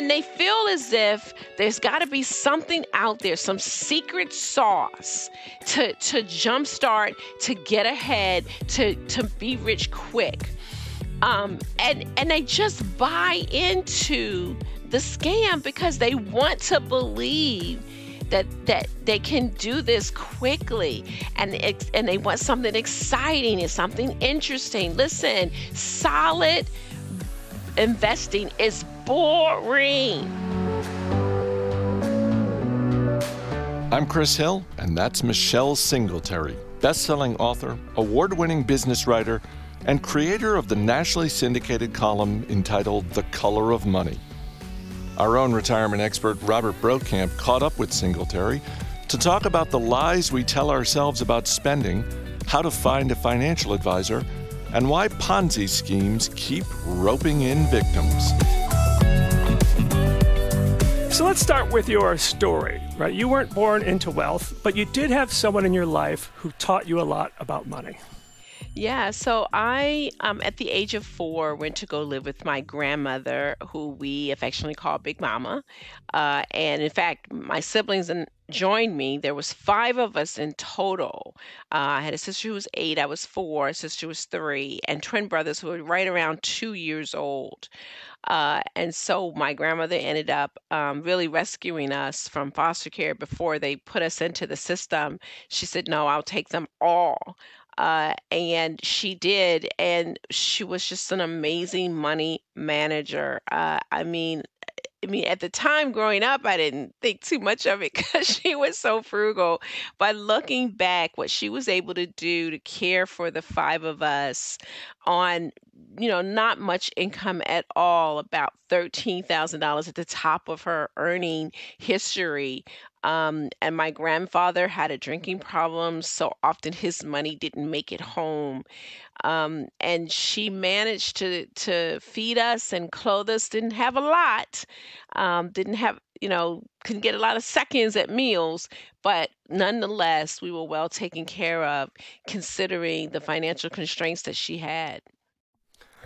and they feel as if there's got to be something out there, some secret sauce to to jumpstart, to get ahead, to to be rich quick. Um, and and they just buy into the scam because they want to believe that that they can do this quickly and and they want something exciting and something interesting. Listen, solid investing is boring. I'm Chris Hill, and that's Michelle Singletary, best-selling author, award-winning business writer, and creator of the nationally syndicated column entitled The Color of Money. Our own retirement expert Robert Brokamp caught up with Singletary to talk about the lies we tell ourselves about spending, how to find a financial advisor, and why Ponzi schemes keep roping in victims. So let's start with your story, right? You weren't born into wealth, but you did have someone in your life who taught you a lot about money. Yeah, so I, um, at the age of four, went to go live with my grandmother, who we affectionately call Big Mama. Uh, and in fact, my siblings and joined me. There was five of us in total. Uh, I had a sister who was eight, I was four, a sister was three, and twin brothers who were right around two years old. Uh, and so my grandmother ended up um, really rescuing us from foster care before they put us into the system. She said, No, I'll take them all. Uh, and she did, and she was just an amazing money manager. Uh, I mean, I mean, at the time growing up, I didn't think too much of it because she was so frugal. But looking back, what she was able to do to care for the five of us on, you know, not much income at all, about $13,000 at the top of her earning history. Um, and my grandfather had a drinking problem, so often his money didn't make it home. Um, and she managed to to feed us and clothe us. Didn't have a lot, um, didn't have you know couldn't get a lot of seconds at meals, but nonetheless we were well taken care of, considering the financial constraints that she had.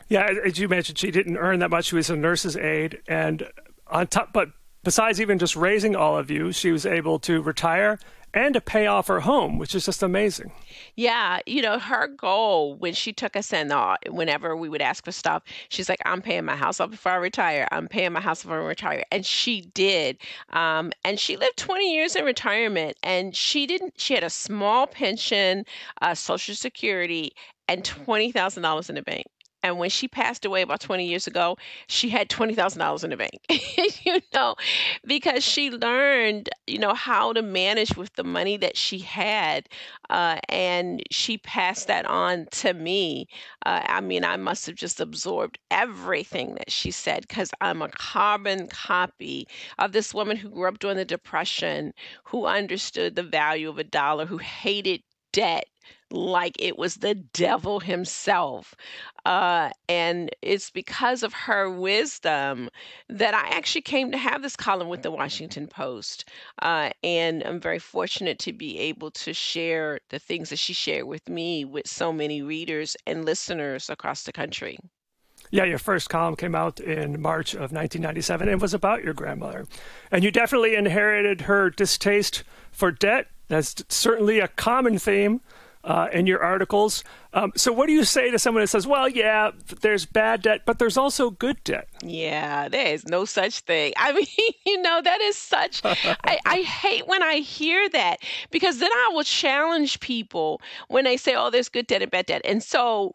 Yeah, as you mentioned, she didn't earn that much. She was a nurse's aide, and on top, but besides even just raising all of you, she was able to retire and to pay off her home, which is just amazing. Yeah, you know, her goal when she took us in, uh, whenever we would ask for stuff, she's like, I'm paying my house off before I retire. I'm paying my house before I retire. And she did. Um, and she lived 20 years in retirement and she didn't, she had a small pension, uh, Social Security, and $20,000 in the bank. And when she passed away about 20 years ago, she had $20,000 in the bank, you know, because she learned, you know, how to manage with the money that she had. Uh, and she passed that on to me. Uh, I mean, I must have just absorbed everything that she said because I'm a carbon copy of this woman who grew up during the Depression, who understood the value of a dollar, who hated debt like it was the devil himself. Uh, and it's because of her wisdom that I actually came to have this column with the Washington Post. Uh, and I'm very fortunate to be able to share the things that she shared with me with so many readers and listeners across the country. Yeah, your first column came out in March of 1997 and was about your grandmother. And you definitely inherited her distaste for debt. That's certainly a common theme uh, in your articles. Um, so, what do you say to someone that says, well, yeah, there's bad debt, but there's also good debt? Yeah, there is no such thing. I mean, you know, that is such, I, I hate when I hear that because then I will challenge people when they say, oh, there's good debt and bad debt. And so,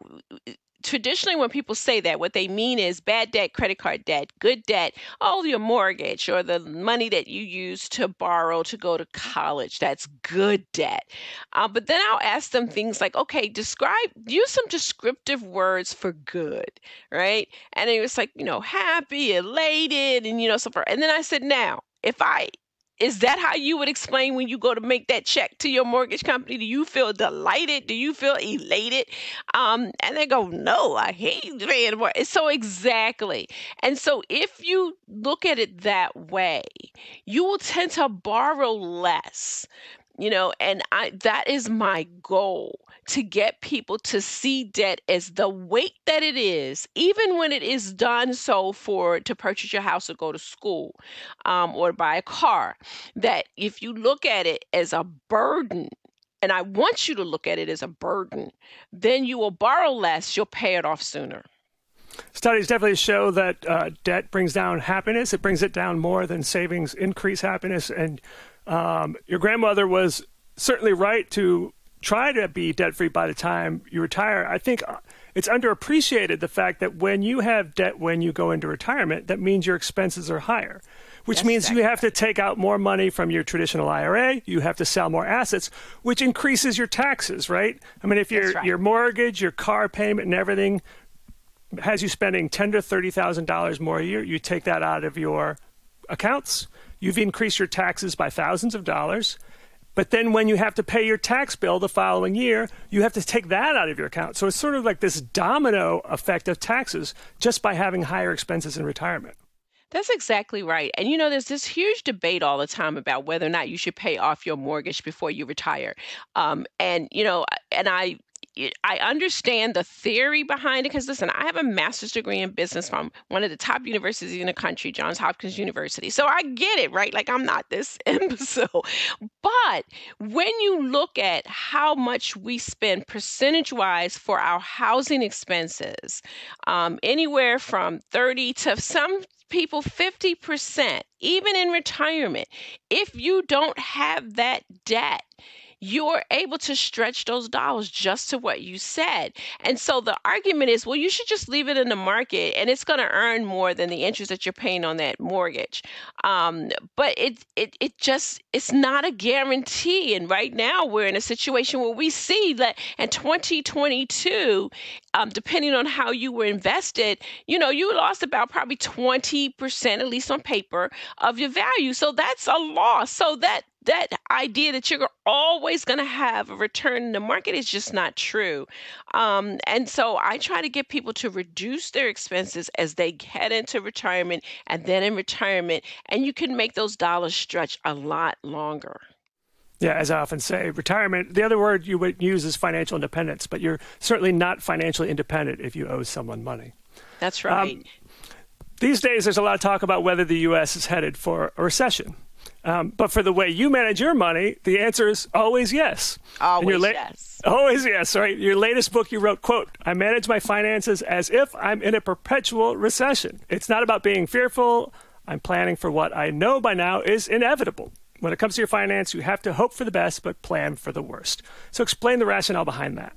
traditionally when people say that what they mean is bad debt credit card debt good debt oh your mortgage or the money that you use to borrow to go to college that's good debt. Uh, but then i'll ask them things like okay describe use some descriptive words for good right? And it was like you know happy elated and you know so forth. And then i said now if i is that how you would explain when you go to make that check to your mortgage company? Do you feel delighted? Do you feel elated? Um, and they go, no, I hate paying more. So exactly. And so if you look at it that way, you will tend to borrow less you know, and I that is my goal to get people to see debt as the weight that it is, even when it is done so for to purchase your house or go to school um, or buy a car. That if you look at it as a burden, and I want you to look at it as a burden, then you will borrow less, you'll pay it off sooner. Studies definitely show that uh, debt brings down happiness. It brings it down more than savings increase happiness. And um, your grandmother was certainly right to try to be debt free by the time you retire. I think uh, it's underappreciated the fact that when you have debt when you go into retirement, that means your expenses are higher, which That's means exactly. you have to take out more money from your traditional IRA. You have to sell more assets, which increases your taxes, right? I mean, if your right. your mortgage, your car payment, and everything has you spending ten to thirty thousand dollars more a year, you take that out of your accounts. You've increased your taxes by thousands of dollars but then when you have to pay your tax bill the following year, you have to take that out of your account. So it's sort of like this domino effect of taxes just by having higher expenses in retirement. That's exactly right. And you know, there's this huge debate all the time about whether or not you should pay off your mortgage before you retire. Um, and, you know, and I I understand the theory behind it because listen, I have a master's degree in business from one of the top universities in the country, Johns Hopkins University. So I get it, right? Like I'm not this imbecile. But when you look at how much we spend percentage wise for our housing expenses, um, anywhere from 30 to some people 50%, even in retirement, if you don't have that debt, you're able to stretch those dollars just to what you said. And so the argument is, well, you should just leave it in the market and it's going to earn more than the interest that you're paying on that mortgage. Um, but it, it, it just, it's not a guarantee. And right now we're in a situation where we see that in 2022, um, depending on how you were invested, you know, you lost about probably 20%, at least on paper, of your value. So that's a loss. So that that idea that you're always going to have a return in the market is just not true. Um, and so I try to get people to reduce their expenses as they head into retirement and then in retirement, and you can make those dollars stretch a lot longer. Yeah, as I often say, retirement, the other word you would use is financial independence, but you're certainly not financially independent if you owe someone money. That's right. Um, these days, there's a lot of talk about whether the U.S. is headed for a recession. Um, but for the way you manage your money, the answer is always yes. Always la- yes. Always yes. Right. Your latest book, you wrote, "quote I manage my finances as if I'm in a perpetual recession. It's not about being fearful. I'm planning for what I know by now is inevitable. When it comes to your finance, you have to hope for the best, but plan for the worst. So, explain the rationale behind that."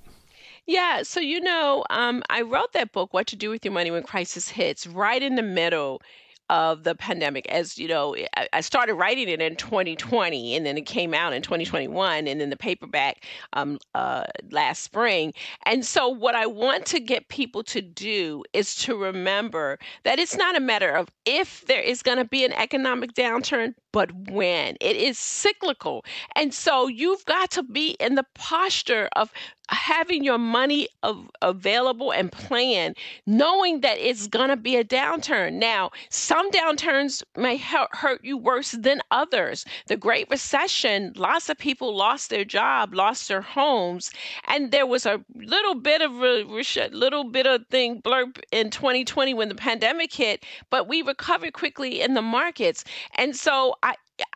Yeah, so you know, um, I wrote that book, What to Do with Your Money When Crisis Hits, right in the middle of the pandemic. As you know, I, started writing it in 2020, and then it came out in 2021, and then the paperback um, uh, last spring. And so, what I want to get people to do is to remember that it's not a matter of if there is going to be an economic downturn, but when. It is cyclical. And so, you've got to be in the posture of having your money av- available and plan, knowing that it's going to be a downturn. Now, some downturns may hurt you worse than others. The Great Recession, lots of people lost their job, lost their homes, and there was a little bit of a little bit of thing blurb in 2020 when the pandemic hit, but we recovered quickly in the markets. And so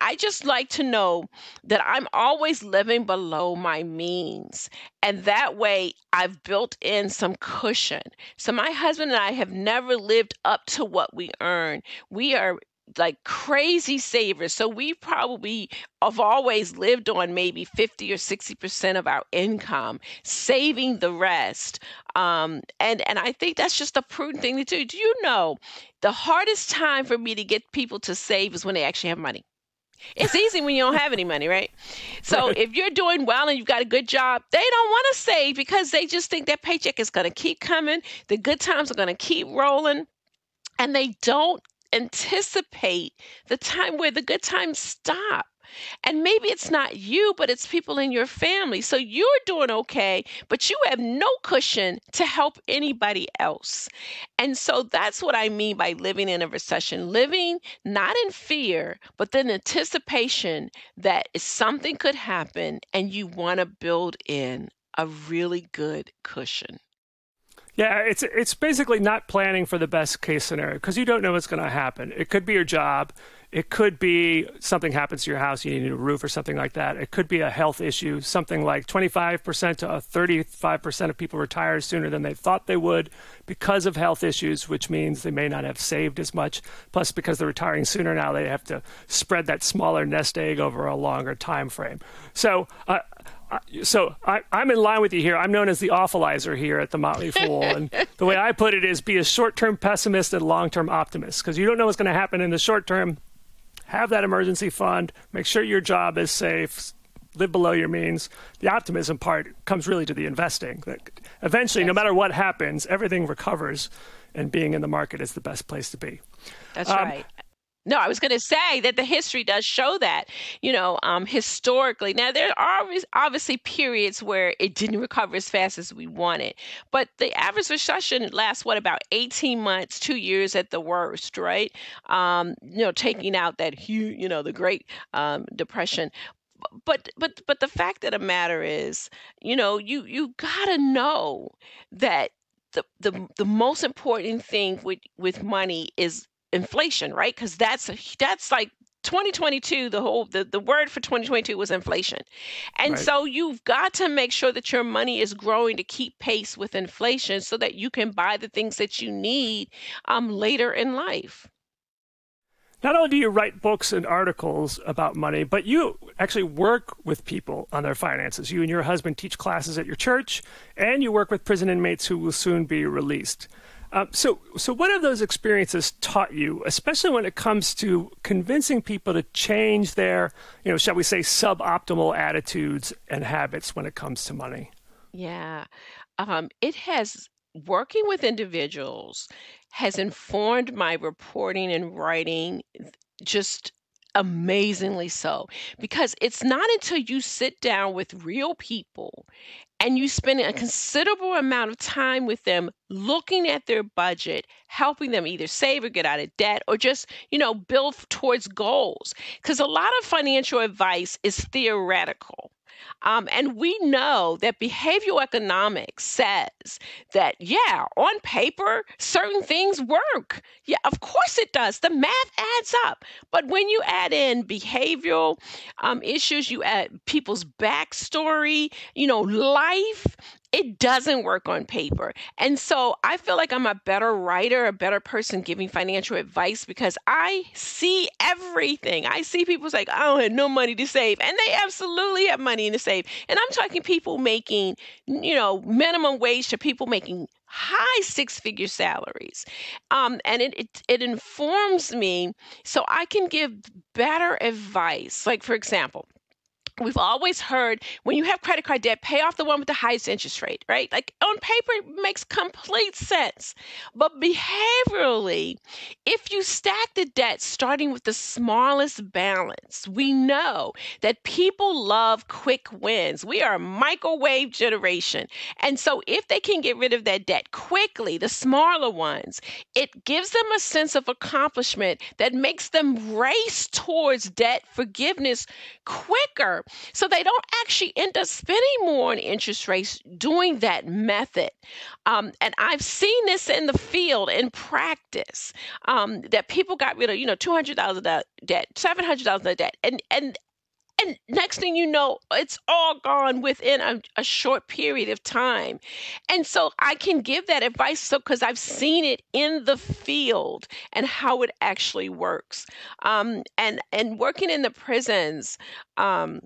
I just like to know that I'm always living below my means. And that way I've built in some cushion. So my husband and I have never lived up to what we earn. We are like crazy savers. So we probably have always lived on maybe 50 or 60% of our income, saving the rest. Um, and, and I think that's just a prudent thing to do. Do you know the hardest time for me to get people to save is when they actually have money? It's easy when you don't have any money, right? So if you're doing well and you've got a good job, they don't want to save because they just think that paycheck is going to keep coming. The good times are going to keep rolling. And they don't anticipate the time where the good times stop. And maybe it's not you, but it's people in your family. So you're doing okay, but you have no cushion to help anybody else. And so that's what I mean by living in a recession. Living not in fear, but the anticipation that something could happen and you want to build in a really good cushion. Yeah, it's it's basically not planning for the best case scenario because you don't know what's going to happen. It could be your job. It could be something happens to your house, you need a roof or something like that. It could be a health issue, something like 25% to 35% of people retire sooner than they thought they would because of health issues, which means they may not have saved as much. Plus, because they're retiring sooner now, they have to spread that smaller nest egg over a longer time frame. So, uh, so I, am in line with you here. I'm known as the awfulizer here at the Motley Fool, and the way I put it is: be a short-term pessimist and long-term optimist, because you don't know what's going to happen in the short term. Have that emergency fund. Make sure your job is safe. Live below your means. The optimism part comes really to the investing. That eventually, yes. no matter what happens, everything recovers, and being in the market is the best place to be. That's um, right. No, I was going to say that the history does show that, you know, um, historically. Now, there are obviously periods where it didn't recover as fast as we wanted, but the average recession lasts, what, about 18 months, two years at the worst, right? Um, you know, taking out that huge, you know, the Great um, Depression but but but the fact of the matter is you know you you gotta know that the the the most important thing with with money is inflation, right? Because that's that's like 2022 the whole the, the word for 2022 was inflation and right. so you've got to make sure that your money is growing to keep pace with inflation so that you can buy the things that you need um, later in life not only do you write books and articles about money, but you actually work with people on their finances. You and your husband teach classes at your church, and you work with prison inmates who will soon be released. Uh, so, so what have those experiences taught you, especially when it comes to convincing people to change their, you know, shall we say, suboptimal attitudes and habits when it comes to money? Yeah, um, it has working with individuals has informed my reporting and writing just amazingly so because it's not until you sit down with real people and you spend a considerable amount of time with them looking at their budget helping them either save or get out of debt or just you know build towards goals. Because a lot of financial advice is theoretical um, and we know that behavioral economics says that, yeah, on paper, certain things work. Yeah, of course it does. The math adds up. But when you add in behavioral um, issues, you add people's backstory, you know, life, it doesn't work on paper. And so I feel like I'm a better writer, a better person giving financial advice because I see everything. I see people like, I don't have no money to save. And they absolutely have money to save. And I'm talking people making, you know, minimum wage to people making high six figure salaries. Um, and it, it, it informs me so I can give better advice. Like, for example, We've always heard when you have credit card debt, pay off the one with the highest interest rate, right? Like on paper, it makes complete sense. But behaviorally, if you stack the debt starting with the smallest balance, we know that people love quick wins. We are a microwave generation. And so if they can get rid of that debt quickly, the smaller ones, it gives them a sense of accomplishment that makes them race towards debt forgiveness quicker so they don't actually end up spending more on interest rates doing that method. Um, and I've seen this in the field in practice um, that people got rid of, you know, two hundred thousand debt, seven hundred thousand debt, and and and next thing you know it's all gone within a, a, short period of time and so i can give that advice so because i've seen it in the field and how it actually works um, and and working in the prisons um,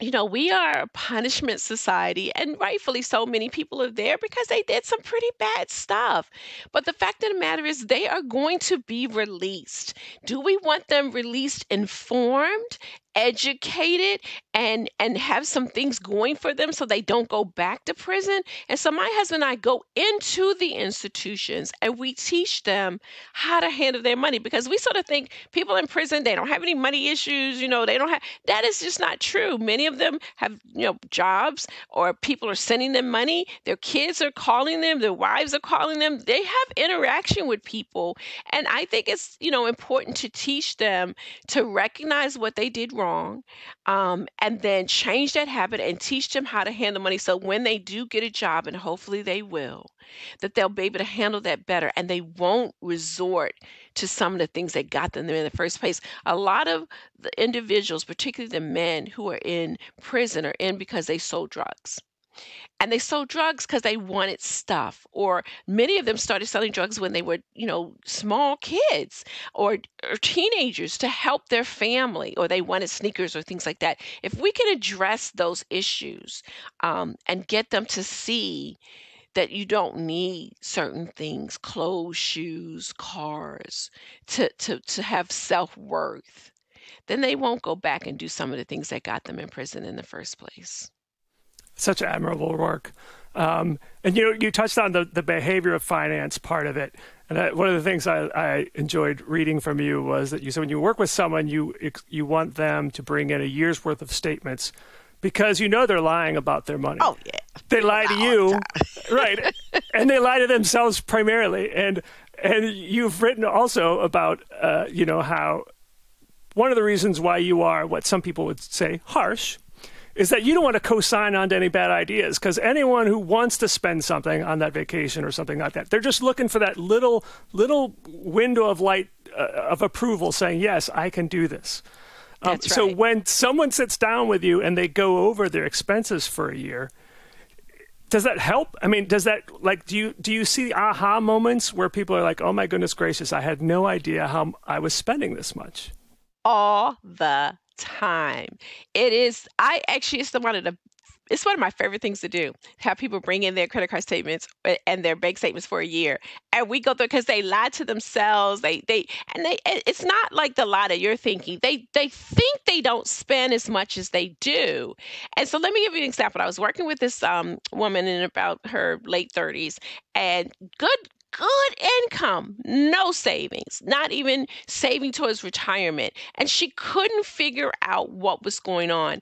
you know, we are a punishment society, and rightfully so. Many people are there because they did some pretty bad stuff. But the fact of the matter is, they are going to be released. Do we want them released informed educated and and have some things going for them so they don't go back to prison. And so my husband and i go into the institutions and we teach them how to handle their money because we sort of think people in prison they don't have any money issues you know they don't have that is just not true. Many of them have you know jobs or people are sending them money their kids are calling them their wives are calling them. They have interaction with people. And i think it's you know important to teach them to recognize what they did wrong um, and then change that habit and teach them how to handle money so when they do get a job and hopefully they will that they'll be able to handle that better and they won't resort to some of the things that got them there in the first place. A lot of the individuals particularly the men who are in prison are in because they sold drugs and they sold drugs because they wanted stuff or many of them started selling drugs when they were you know small kids or, or teenagers to help their family or they wanted sneakers or things like that. If we can address those issues um, and get them to see that you don't need certain things clothes shoes cars to to, to have self-worth then they won't go back and do some of the things that got them in prison in the first place such admirable work. Um, and you you touched on the, the behavior of finance part of it. And I, one of the things I, I, enjoyed reading from you was that you said when you work with someone, you you want them to bring in a year's worth of statements because you know they're lying about their money. Oh yeah, they lie to you, right? and they lie to themselves primarily. And and you've written also about uh, you know how one of the reasons why you are what some people would say harsh is that you don't want to co-sign on to any bad ideas because anyone who wants to spend something on that vacation or something like that, they're just looking for that little little window of light uh, of approval, saying yes, I can do this. Um, That's right. So when someone sits down with you and they go over their expenses for a year, does that help? I mean, does that like do you do you see aha moments where people are like, "Oh my goodness gracious, I had no idea how I was spending this much." All the time. It is I actually it's the one of the it's one of my favorite things to do. Have people bring in their credit card statements uh, and their bank statements for a year, and we go through because they lie to themselves. They they and they. It's not like the lie that you're thinking. They they think they don't spend as much as they do. And so let me give you an example. I was working with this um, woman in about her late 30s, and good good income, no savings, not even saving towards retirement. And she couldn't figure out what was going on.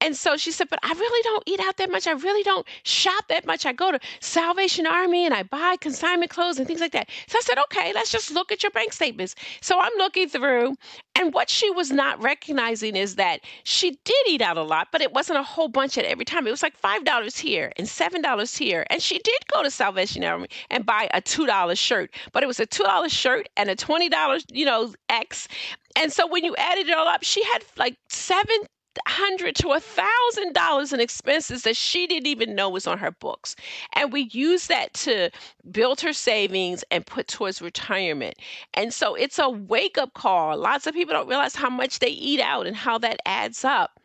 And so she said, But I really don't eat out that much. I really don't shop that much. I go to Salvation Army and I buy consignment clothes and things like that. So I said, Okay, let's just look at your bank statements. So I'm looking through, and what she was not recognizing is that she did eat out a lot, but it wasn't a whole bunch at every time. It was like $5 here and $7 here. And she did go to Salvation Army and buy a $2 shirt, but it was a $2 shirt and a $20, you know, X. And so when you added it all up, she had like seven hundred to a thousand dollars in expenses that she didn't even know was on her books. And we use that to build her savings and put towards retirement. And so it's a wake-up call. Lots of people don't realize how much they eat out and how that adds up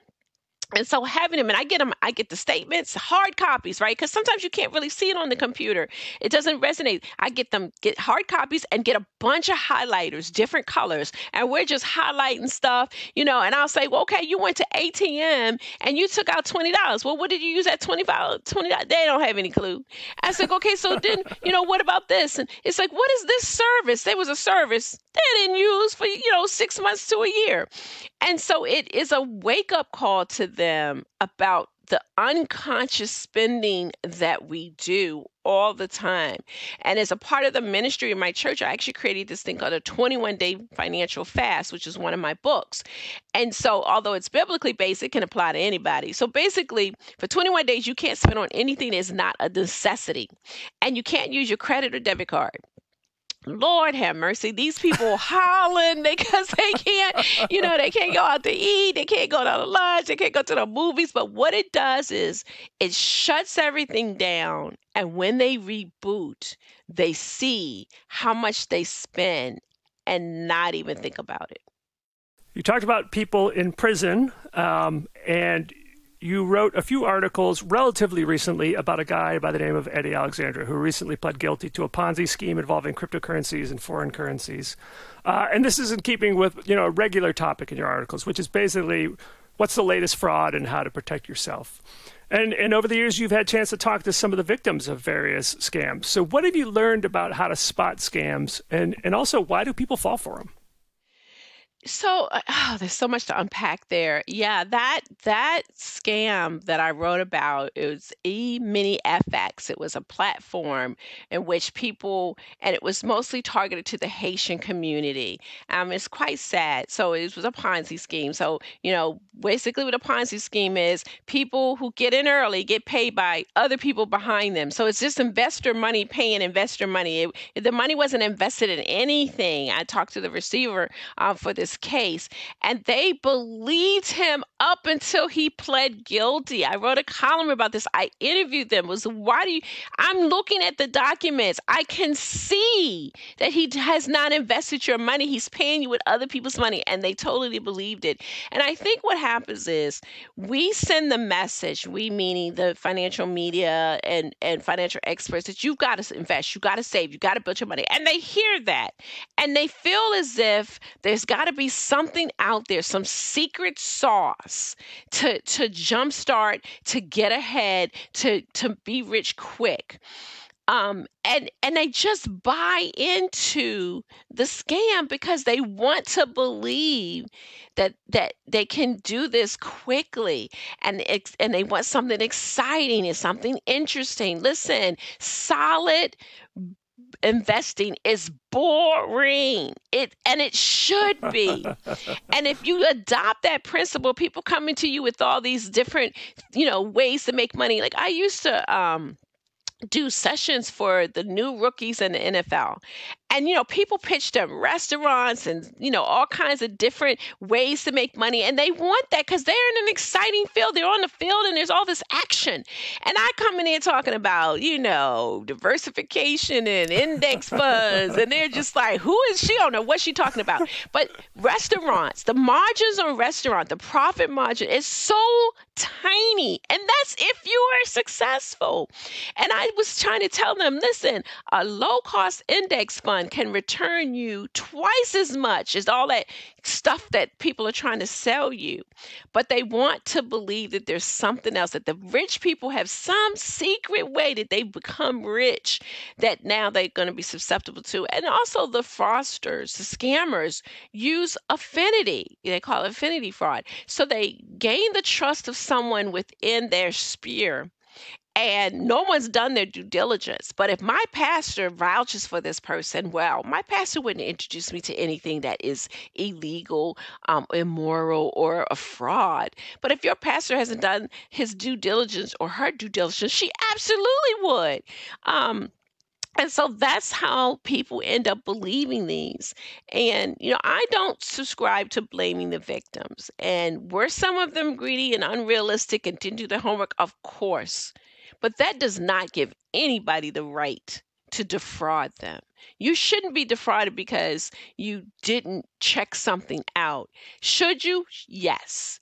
and so having them and i get them i get the statements hard copies right? Because sometimes you can't really see it on the computer. It doesn't resonate. I get them get hard copies and get a bunch of highlighters different colors. And we're just highlighting stuff you know and i'll say well okay you went to atm and you took out $20 well what did you use that 25 $20 they don't have any clue. I said okay so then you know what about this? And it's like what is this service? There was a service they didn't use for you know six months to a year and so it is a wake up call to them about the unconscious spending that we do all the time. And as a part of the ministry of my church, I actually created this thing called a 21 day financial fast, which is one of my books. And so, although it's biblically based, it can apply to anybody. So, basically, for 21 days, you can't spend on anything that's not a necessity. And you can't use your credit or debit card. Lord have mercy. These people hollering because they can't, you know, they can't go out to eat, they can't go to the lunch, they can't go to the movies. But what it does is it shuts everything down. And when they reboot, they see how much they spend and not even think about it. You talked about people in prison, um, and you wrote a few articles relatively recently about a guy by the name of Eddy Alexandre who recently pled guilty to a Ponzi scheme involving cryptocurrencies and foreign currencies. Uh, and this is in keeping with you know a regular topic in your articles, which is basically what's the latest fraud and how to protect yourself. And and over the years, you've had a chance to talk to some of the victims of various scams. So, what have you learned about how to spot scams, and and also why do people fall for them? So, uh, oh, there's so much to unpack there. Yeah, that that scam that I wrote about, it was EminiFX. It was a platform in which people, and it was mostly targeted to the Haitian community. Um, it's quite sad. So it was a Ponzi scheme. So, you know, basically what a Ponzi scheme is, people who get in early get paid by other people behind them. So it's just investor money paying investor money. It, the money wasn't invested in anything. I talked to the receiver uh, for this this case. And they believed him up until he pled guilty. I wrote a column about this. I interviewed them. Was why do you I'm looking at the documents. I can see that he has not invested your money. He's paying you with other people's money. And they totally believed it. And I think what happens is we send the message, we meaning the financial media and, and financial experts, that you've got to invest, you got to save, you got to build your money. And they hear that. And they feel as if there's got to be be something out there, some secret sauce to to jumpstart, to get ahead, to to be rich quick. Um, and and they just buy into the scam because they want to believe that that they can do this quickly and and they want something exciting and something interesting listen solid investing is boring. It and it should be. and if you adopt that principle, people coming to you with all these different, you know, ways to make money. Like I used to um do sessions for the new rookies in the NFL and you know people pitch them restaurants and you know all kinds of different ways to make money. And they want that because they're in an exciting field. They're on the field and there's all this action. And i come in here talking about you know diversification and index funds. And they're just like who is she? I don't know what she talking about. But restaurants the margins on restaurant the profit margin is so tiny. And that's if you are successful. And i was trying to tell them listen a low cost index fund can return you twice as much as all that stuff that people are trying to sell you. But they want to believe that there's something else, that the rich people have some secret way that they become rich that now they're going to be susceptible to. And also the fraudsters, the scammers use affinity. They call it affinity fraud. So they gain the trust of someone within their sphere and no one's done their due diligence. But if my pastor vouches for this person, well, my pastor wouldn't introduce me to anything that is illegal, um, immoral, or a fraud. But if your pastor hasn't done his due diligence or her due diligence, she absolutely would. Um, and so that's how people end up believing these. And, you know, I don't subscribe to blaming the victims. And were some of them greedy and unrealistic and didn't do their homework? Of course. But that does not give anybody the right to defraud them. You shouldn't be defrauded because you didn't check something out. Should you? Yes.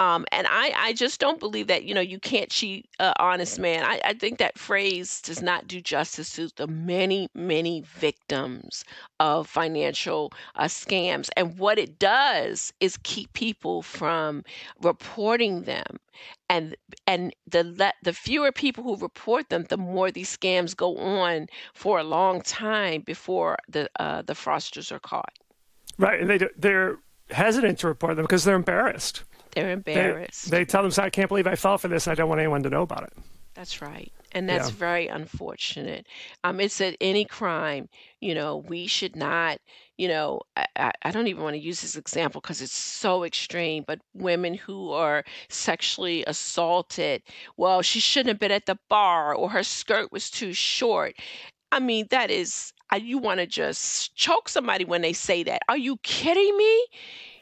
Um, and I, I just don't believe that, you know, you can't cheat an honest man. I, I think that phrase does not do justice to the many, many victims of financial uh, scams. And what it does is keep people from reporting them. And and the le- the fewer people who report them, the more these scams go on for a long time before the uh, the fraudsters are caught. Right, and they they're hesitant to report them because they're embarrassed. They're embarrassed. They, they tell them, I can't believe I fell for this. I don't want anyone to know about it. That's right. And that's yeah. very unfortunate. Um, it's at any crime, you know, we should not, you know, I, I don't even want to use this example because it's so extreme, but women who are sexually assaulted, well, she shouldn't have been at the bar or her skirt was too short. I mean, that is, you want to just choke somebody when they say that. Are you kidding me?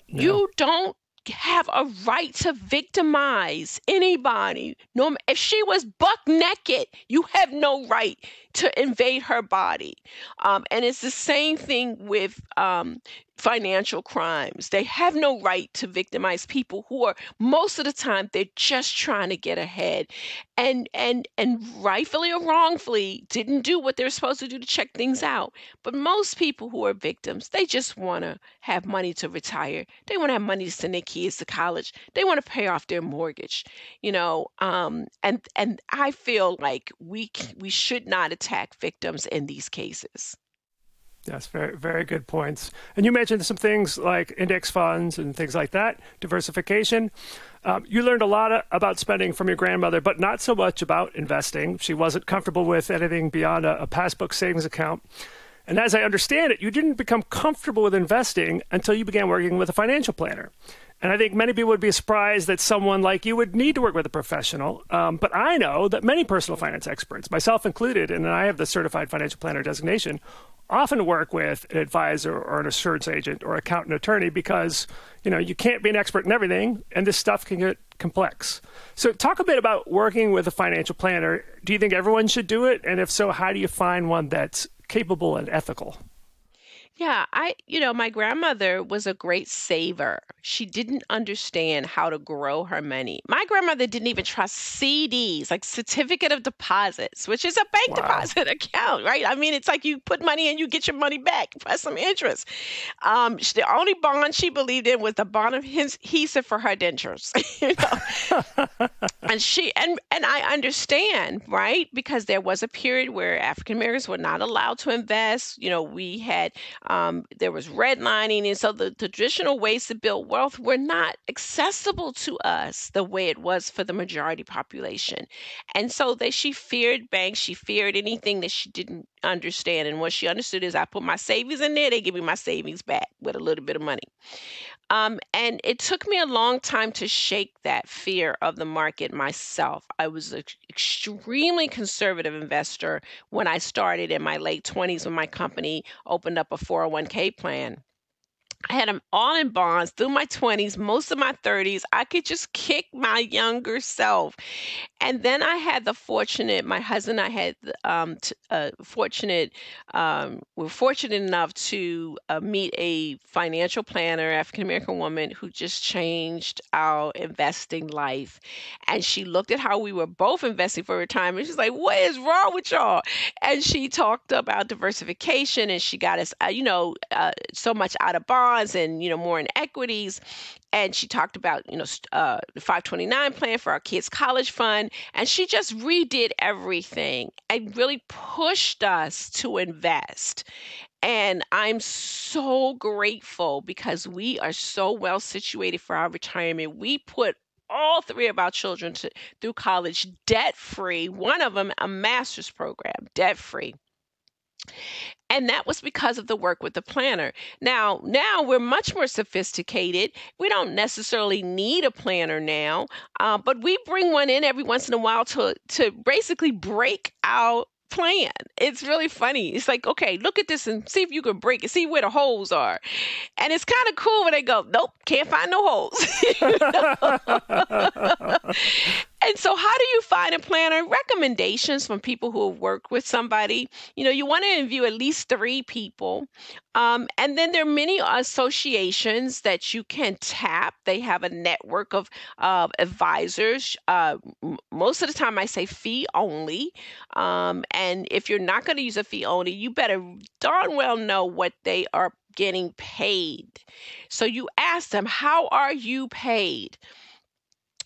No. You don't have a right to victimize anybody. No, if she was buck naked, you have no right to invade her body. Um, and it's the same thing with um, financial crimes. They have no right to victimize people who are most of the time they're just trying to get ahead and and and rightfully or wrongfully didn't do what they're supposed to do to check things out. But most people who are victims, they just want to have money to retire. They want to have money to send their kids to college. They want to pay off their mortgage, you know. Um, and and I feel like we we should not attack victims in these cases. Yes, very very good points. And you mentioned some things like index funds and things like that, diversification. Um, you learned a lot about spending from your grandmother, but not so much about investing. She wasn't comfortable with anything beyond a, a passbook savings account. And as I understand it, you didn't become comfortable with investing until you began working with a financial planner. And I think many people would be surprised that someone like you would need to work with a professional. Um, but I know that many personal finance experts, myself included, and I have the certified financial planner designation, often work with an advisor or an assurance agent or accountant attorney because you know you can't be an expert in everything, and this stuff can get complex. So, talk a bit about working with a financial planner. Do you think everyone should do it? And if so, how do you find one that's capable and ethical? Yeah, I, you know, my grandmother was a great saver. She didn't understand how to grow her money. My grandmother didn't even trust CDs, like certificate of deposits, which is a bank wow. deposit account, right? I mean, it's like you put money in, you get your money back plus some interest. Um, the only bond she believed in was the bond of adhesive for her dentures, you know. and she and and I understand, right? Because there was a period where African Americans were not allowed to invest. You know, we had um, there was redlining, and so the, the traditional ways to build wealth were not accessible to us the way it was for the majority population. And so that she feared banks, she feared anything that she didn't understand. And what she understood is I put my savings in there, they give me my savings back with a little bit of money. Um, and it took me a long time to shake that fear of the market myself. I was an extremely conservative investor when I started in my late 20s when my company opened up a 401k plan. I had them all in bonds through my 20s, most of my 30s. I could just kick my younger self. And then I had the fortunate, my husband and I had um, t- uh, fortunate, um, we're fortunate enough to uh, meet a financial planner, African American woman, who just changed our investing life. And she looked at how we were both investing for retirement. She's like, What is wrong with y'all? And she talked about diversification and she got us, uh, you know, uh, so much out of bonds bonds and you know more in equities and she talked about you know uh, the 529 plan for our kids college fund. And she just redid everything and really pushed us to invest. And i'm so grateful because we are so well situated for our retirement. We put all three of our children to, through college debt free one of them a master's program debt free and that was because of the work with the planner. Now now we're much more sophisticated. We don't necessarily need a planner now uh, but we bring one in every once in a while to to basically break our plan. It's really funny. It's like okay look at this and see if you can break it see where the holes are. And it's kind of cool when they go nope can't find no holes And so, how do you find a planner? Recommendations from people who have worked with somebody. You know, you want to interview at least three people. Um, and then there are many associations that you can tap. They have a network of uh, advisors. Uh, most of the time, I say fee only. Um, and if you're not going to use a fee only, you better darn well know what they are getting paid. So you ask them, How are you paid?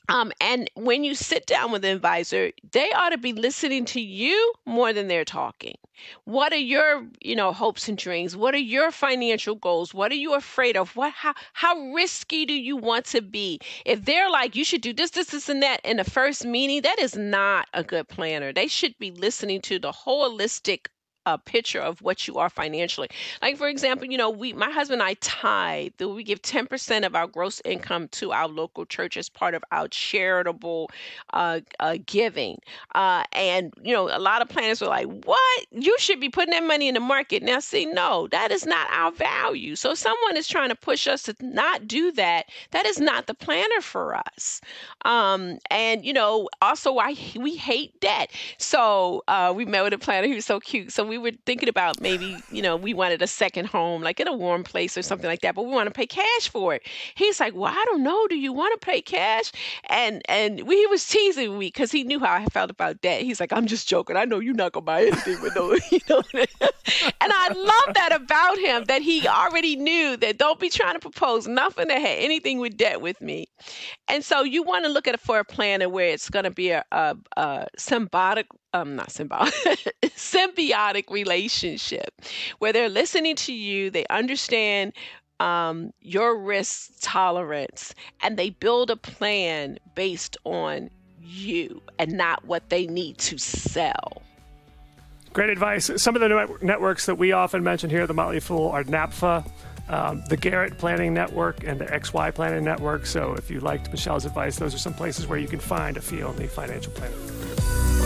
Um, and when you sit down with an advisor, they ought to be listening to you more than they're talking. What are your, you know, hopes and dreams? What are your financial goals? What are you afraid of? What how how risky do you want to be? If they're like, you should do this, this, this, and that in the first meeting, that is not a good planner. They should be listening to the holistic a picture of what you are financially. Like for example, you know, we my husband and I tithe. We give 10% of our gross income to our local church as part of our charitable uh, uh, giving. Uh, and you know, a lot of planners were like, "What? You should be putting that money in the market." Now, see, no, that is not our value. So, someone is trying to push us to not do that. That is not the planner for us. Um, and you know, also, I we hate debt. So uh, we met with a planner who's so cute. So we we were thinking about maybe, you know, we wanted a second home, like in a warm place or something like that, but we want to pay cash for it. He's like, Well, I don't know. Do you want to pay cash? And and we, he was teasing me because he knew how I felt about debt. He's like, I'm just joking. I know you're not gonna buy anything with no, you know. and I love that about him that he already knew that don't be trying to propose nothing that had anything with debt with me. And so you want to look at it for a plan and where it's going to be a, a, a um, not symbiotic, symbiotic relationship where they're listening to you, they understand um, your risk tolerance, and they build a plan based on you and not what they need to sell. Great advice. Some of the networks that we often mention here at the Motley Fool are NAPFA, um, the Garrett Planning Network, and the XY Planning Network. So if you liked Michelle's advice, those are some places where you can find a fee only financial planner.